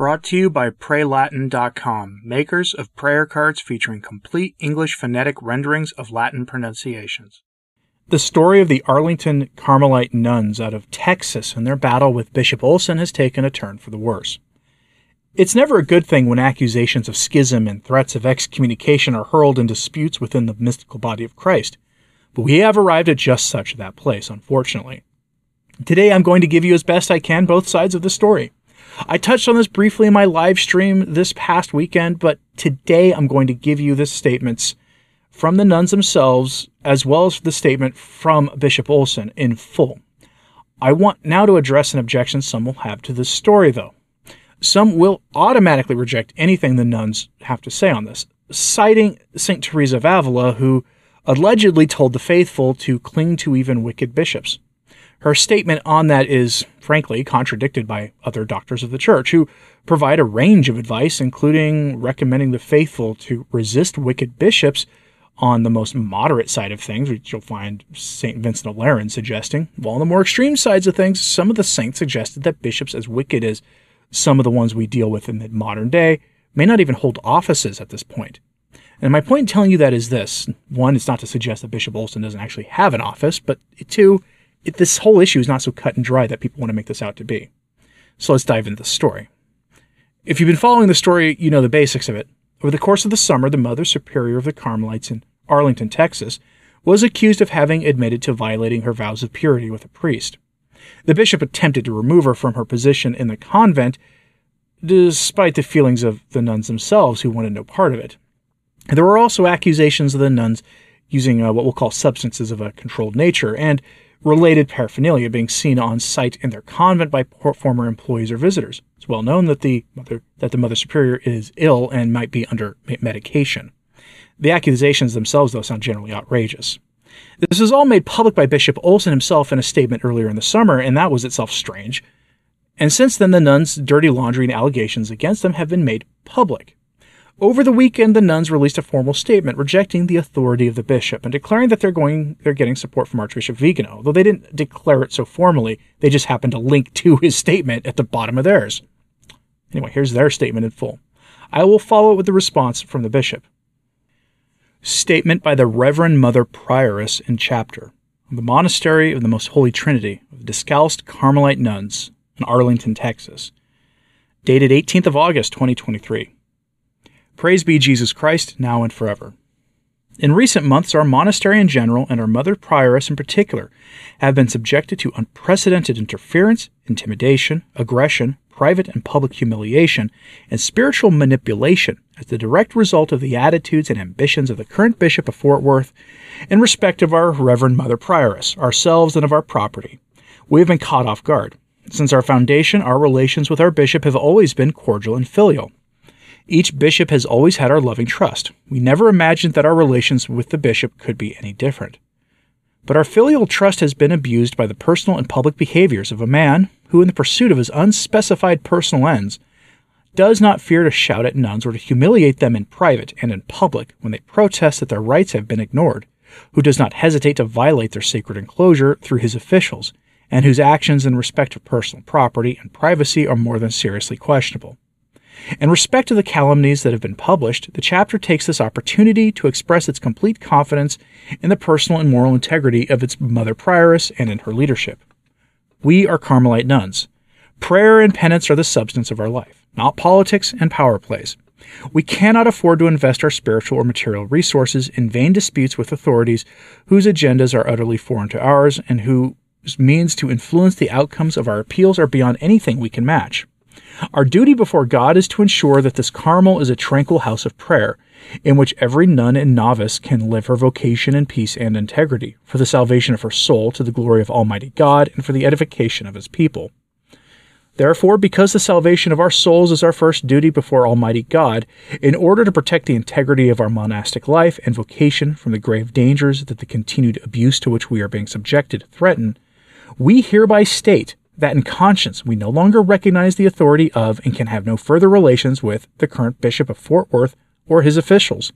Brought to you by PrayLatin.com, makers of prayer cards featuring complete English phonetic renderings of Latin pronunciations. The story of the Arlington Carmelite nuns out of Texas and their battle with Bishop Olson has taken a turn for the worse. It's never a good thing when accusations of schism and threats of excommunication are hurled in disputes within the mystical body of Christ. But we have arrived at just such that place, unfortunately. Today I'm going to give you as best I can both sides of the story. I touched on this briefly in my live stream this past weekend, but today I'm going to give you the statements from the nuns themselves, as well as the statement from Bishop Olson in full. I want now to address an objection some will have to this story, though. Some will automatically reject anything the nuns have to say on this, citing St. Teresa of Avila, who allegedly told the faithful to cling to even wicked bishops. Her statement on that is, frankly, contradicted by other doctors of the Church, who provide a range of advice, including recommending the faithful to resist wicked bishops on the most moderate side of things, which you'll find St. Vincent of Lerins suggesting. While on the more extreme sides of things, some of the saints suggested that bishops as wicked as some of the ones we deal with in the modern day may not even hold offices at this point. And my point in telling you that is this one, it's not to suggest that Bishop Olson doesn't actually have an office, but two, it, this whole issue is not so cut and dry that people want to make this out to be. So let's dive into the story. If you've been following the story, you know the basics of it. Over the course of the summer, the Mother Superior of the Carmelites in Arlington, Texas, was accused of having admitted to violating her vows of purity with a priest. The bishop attempted to remove her from her position in the convent, despite the feelings of the nuns themselves who wanted no part of it. There were also accusations of the nuns using uh, what we'll call substances of a controlled nature and related paraphernalia being seen on site in their convent by former employees or visitors. It's well known that the mother that the mother superior is ill and might be under medication. The accusations themselves, though, sound generally outrageous. This was all made public by Bishop Olson himself in a statement earlier in the summer, and that was itself strange. And since then, the nuns' dirty laundry and allegations against them have been made public. Over the weekend, the nuns released a formal statement rejecting the authority of the bishop and declaring that they're going they're getting support from Archbishop Vigano. Though they didn't declare it so formally, they just happened to link to his statement at the bottom of theirs. Anyway, here's their statement in full. I will follow it with the response from the bishop. Statement by the Reverend Mother Prioress in chapter of the Monastery of the Most Holy Trinity of the Discalced Carmelite Nuns in Arlington, Texas, dated 18th of August 2023. Praise be Jesus Christ, now and forever. In recent months, our monastery in general and our Mother Prioress in particular have been subjected to unprecedented interference, intimidation, aggression, private and public humiliation, and spiritual manipulation as the direct result of the attitudes and ambitions of the current Bishop of Fort Worth in respect of our Reverend Mother Prioress, ourselves, and of our property. We have been caught off guard. Since our foundation, our relations with our bishop have always been cordial and filial. Each bishop has always had our loving trust. We never imagined that our relations with the bishop could be any different. But our filial trust has been abused by the personal and public behaviors of a man who, in the pursuit of his unspecified personal ends, does not fear to shout at nuns or to humiliate them in private and in public when they protest that their rights have been ignored, who does not hesitate to violate their sacred enclosure through his officials, and whose actions in respect of personal property and privacy are more than seriously questionable. In respect to the calumnies that have been published, the chapter takes this opportunity to express its complete confidence in the personal and moral integrity of its mother prioress and in her leadership. We are Carmelite nuns. Prayer and penance are the substance of our life, not politics and power plays. We cannot afford to invest our spiritual or material resources in vain disputes with authorities whose agendas are utterly foreign to ours and whose means to influence the outcomes of our appeals are beyond anything we can match. Our duty before God is to ensure that this Carmel is a tranquil house of prayer, in which every nun and novice can live her vocation in peace and integrity, for the salvation of her soul to the glory of Almighty God and for the edification of His people. Therefore, because the salvation of our souls is our first duty before Almighty God, in order to protect the integrity of our monastic life and vocation from the grave dangers that the continued abuse to which we are being subjected threaten, we hereby state that in conscience we no longer recognize the authority of and can have no further relations with the current Bishop of Fort Worth or his officials,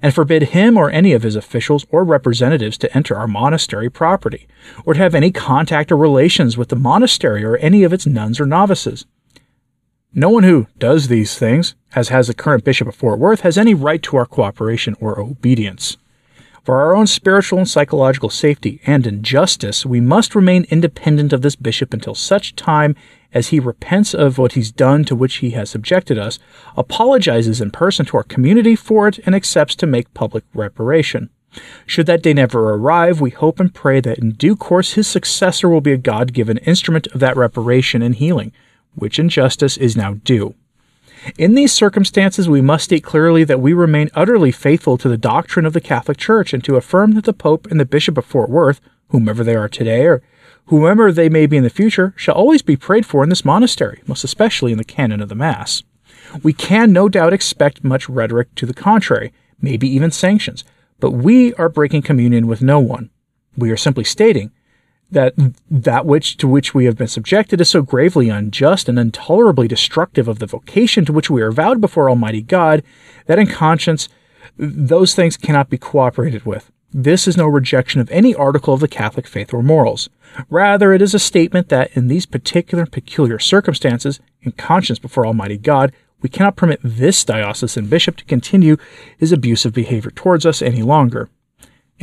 and forbid him or any of his officials or representatives to enter our monastery property, or to have any contact or relations with the monastery or any of its nuns or novices. No one who does these things, as has the current Bishop of Fort Worth, has any right to our cooperation or obedience. For our own spiritual and psychological safety and injustice, we must remain independent of this bishop until such time as he repents of what he's done to which he has subjected us, apologizes in person to our community for it, and accepts to make public reparation. Should that day never arrive, we hope and pray that in due course his successor will be a God given instrument of that reparation and healing, which in justice is now due. In these circumstances, we must state clearly that we remain utterly faithful to the doctrine of the Catholic Church and to affirm that the Pope and the Bishop of Fort Worth, whomever they are today or whomever they may be in the future, shall always be prayed for in this monastery, most especially in the canon of the Mass. We can no doubt expect much rhetoric to the contrary, maybe even sanctions, but we are breaking communion with no one. We are simply stating that that which to which we have been subjected is so gravely unjust and intolerably destructive of the vocation to which we are vowed before Almighty God that in conscience those things cannot be cooperated with. This is no rejection of any article of the Catholic faith or morals. Rather, it is a statement that in these particular peculiar circumstances, in conscience before Almighty God, we cannot permit this diocesan bishop to continue his abusive behavior towards us any longer.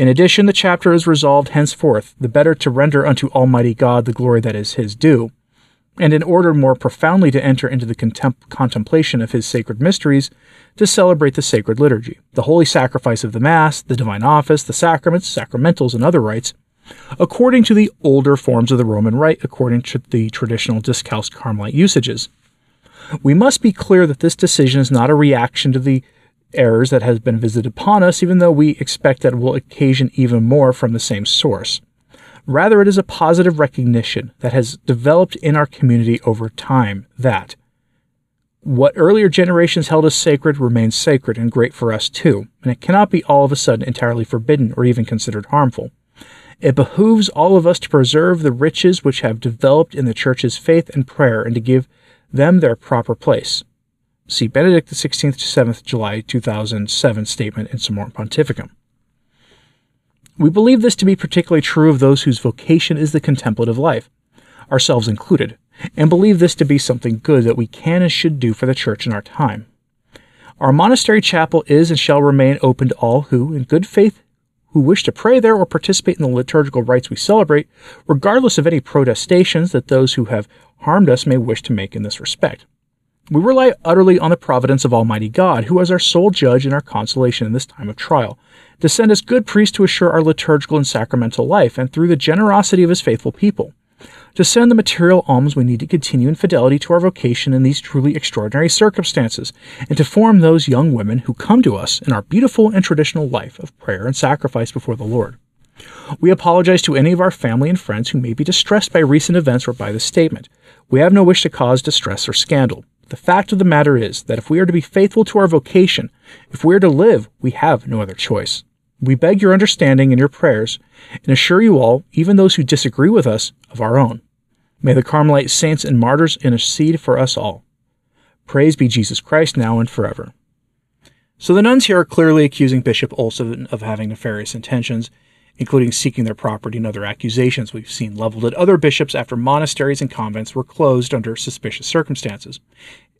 In addition, the chapter is resolved henceforth the better to render unto Almighty God the glory that is his due, and in order more profoundly to enter into the contem- contemplation of his sacred mysteries, to celebrate the sacred liturgy, the holy sacrifice of the Mass, the divine office, the sacraments, sacramentals, and other rites, according to the older forms of the Roman Rite, according to the traditional Discalced Carmelite usages. We must be clear that this decision is not a reaction to the errors that has been visited upon us, even though we expect that it will occasion even more from the same source. Rather, it is a positive recognition that has developed in our community over time that what earlier generations held as sacred remains sacred and great for us too, and it cannot be all of a sudden entirely forbidden or even considered harmful. It behooves all of us to preserve the riches which have developed in the Church's faith and prayer and to give them their proper place. See Benedict XVI to 7th July 2007 statement in Summorum Pontificum. We believe this to be particularly true of those whose vocation is the contemplative life, ourselves included, and believe this to be something good that we can and should do for the Church in our time. Our monastery chapel is and shall remain open to all who, in good faith, who wish to pray there or participate in the liturgical rites we celebrate, regardless of any protestations that those who have harmed us may wish to make in this respect. We rely utterly on the providence of Almighty God, who is our sole judge and our consolation in this time of trial, to send us good priests to assure our liturgical and sacramental life, and through the generosity of his faithful people, to send the material alms we need to continue in fidelity to our vocation in these truly extraordinary circumstances, and to form those young women who come to us in our beautiful and traditional life of prayer and sacrifice before the Lord. We apologize to any of our family and friends who may be distressed by recent events or by this statement. We have no wish to cause distress or scandal. The fact of the matter is that if we are to be faithful to our vocation, if we are to live, we have no other choice. We beg your understanding and your prayers, and assure you all, even those who disagree with us, of our own. May the Carmelite saints and martyrs intercede for us all. Praise be Jesus Christ now and forever. So the nuns here are clearly accusing Bishop Olson of having nefarious intentions, including seeking their property and other accusations we've seen leveled at other bishops after monasteries and convents were closed under suspicious circumstances.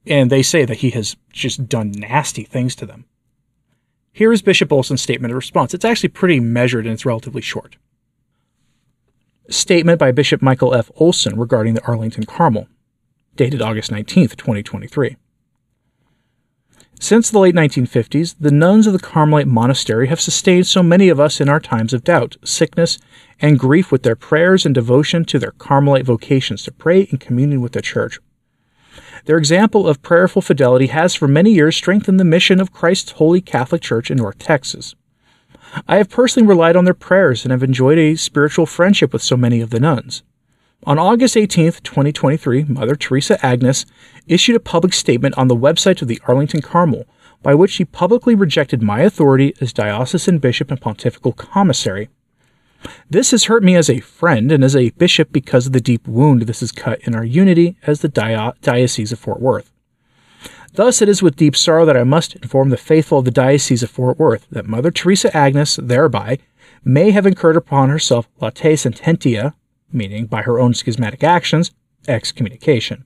And they say that he has just done nasty things to them. Here is Bishop Olson's statement of response. It's actually pretty measured and it's relatively short. Statement by Bishop Michael F. Olson regarding the Arlington Carmel, dated August 19, 2023. Since the late 1950s, the nuns of the Carmelite monastery have sustained so many of us in our times of doubt, sickness, and grief with their prayers and devotion to their Carmelite vocations to pray in communion with the Church. Their example of prayerful fidelity has for many years strengthened the mission of Christ's Holy Catholic Church in North Texas. I have personally relied on their prayers and have enjoyed a spiritual friendship with so many of the nuns. On August 18, 2023, Mother Teresa Agnes issued a public statement on the website of the Arlington Carmel by which she publicly rejected my authority as diocesan bishop and pontifical commissary. This has hurt me as a friend and as a bishop because of the deep wound this has cut in our unity as the Diocese of Fort Worth. Thus, it is with deep sorrow that I must inform the faithful of the Diocese of Fort Worth that Mother Teresa Agnes thereby may have incurred upon herself latae sententia, meaning by her own schismatic actions, excommunication.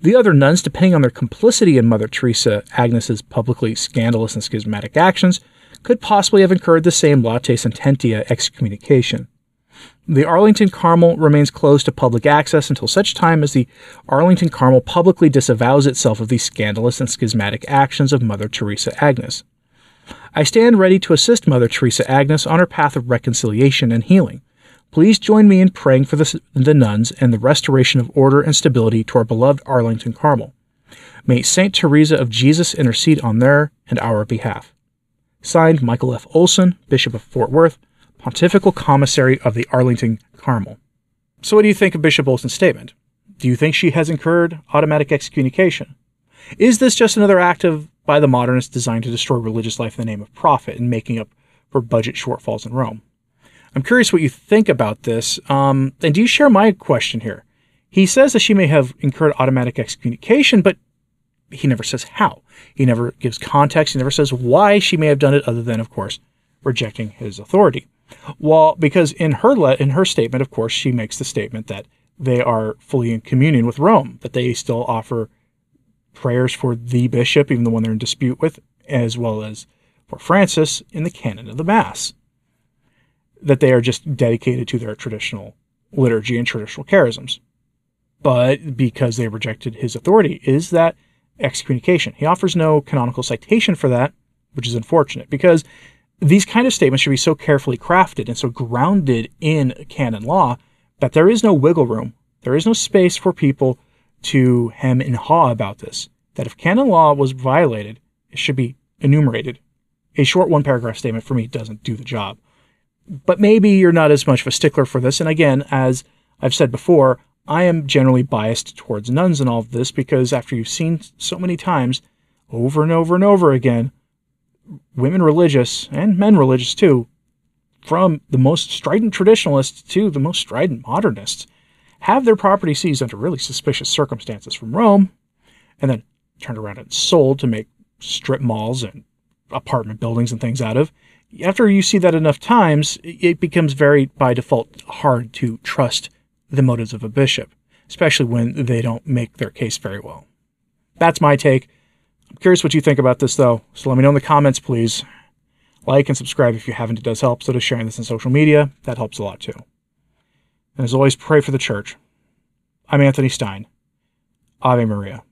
The other nuns, depending on their complicity in Mother Teresa Agnes's publicly scandalous and schismatic actions, could possibly have incurred the same latae sententia excommunication. The Arlington Carmel remains closed to public access until such time as the Arlington Carmel publicly disavows itself of the scandalous and schismatic actions of Mother Teresa Agnes. I stand ready to assist Mother Teresa Agnes on her path of reconciliation and healing. Please join me in praying for the, the nuns and the restoration of order and stability to our beloved Arlington Carmel. May St. Teresa of Jesus intercede on their and our behalf. Signed, Michael F. Olson, Bishop of Fort Worth, Pontifical Commissary of the Arlington Carmel. So, what do you think of Bishop Olson's statement? Do you think she has incurred automatic excommunication? Is this just another act of by the modernists designed to destroy religious life in the name of profit and making up for budget shortfalls in Rome? I'm curious what you think about this. Um, and do you share my question here? He says that she may have incurred automatic excommunication, but he never says how. He never gives context. He never says why she may have done it, other than, of course, rejecting his authority. Well, because in her le- in her statement, of course, she makes the statement that they are fully in communion with Rome, that they still offer prayers for the bishop, even the one they're in dispute with, as well as for Francis in the canon of the Mass. That they are just dedicated to their traditional liturgy and traditional charisms. But because they rejected his authority, is that excommunication? He offers no canonical citation for that, which is unfortunate because these kind of statements should be so carefully crafted and so grounded in canon law that there is no wiggle room. There is no space for people to hem and haw about this. That if canon law was violated, it should be enumerated. A short one paragraph statement for me doesn't do the job. But maybe you're not as much of a stickler for this. And again, as I've said before, I am generally biased towards nuns in all of this because after you've seen so many times, over and over and over again, women religious and men religious too, from the most strident traditionalists to the most strident modernists, have their property seized under really suspicious circumstances from Rome, and then turned around and sold to make strip malls and apartment buildings and things out of. After you see that enough times, it becomes very, by default, hard to trust the motives of a bishop, especially when they don't make their case very well. That's my take. I'm curious what you think about this, though, so let me know in the comments, please. Like and subscribe if you haven't, it does help. So does sharing this on social media, that helps a lot too. And as always, pray for the church. I'm Anthony Stine. Ave Maria.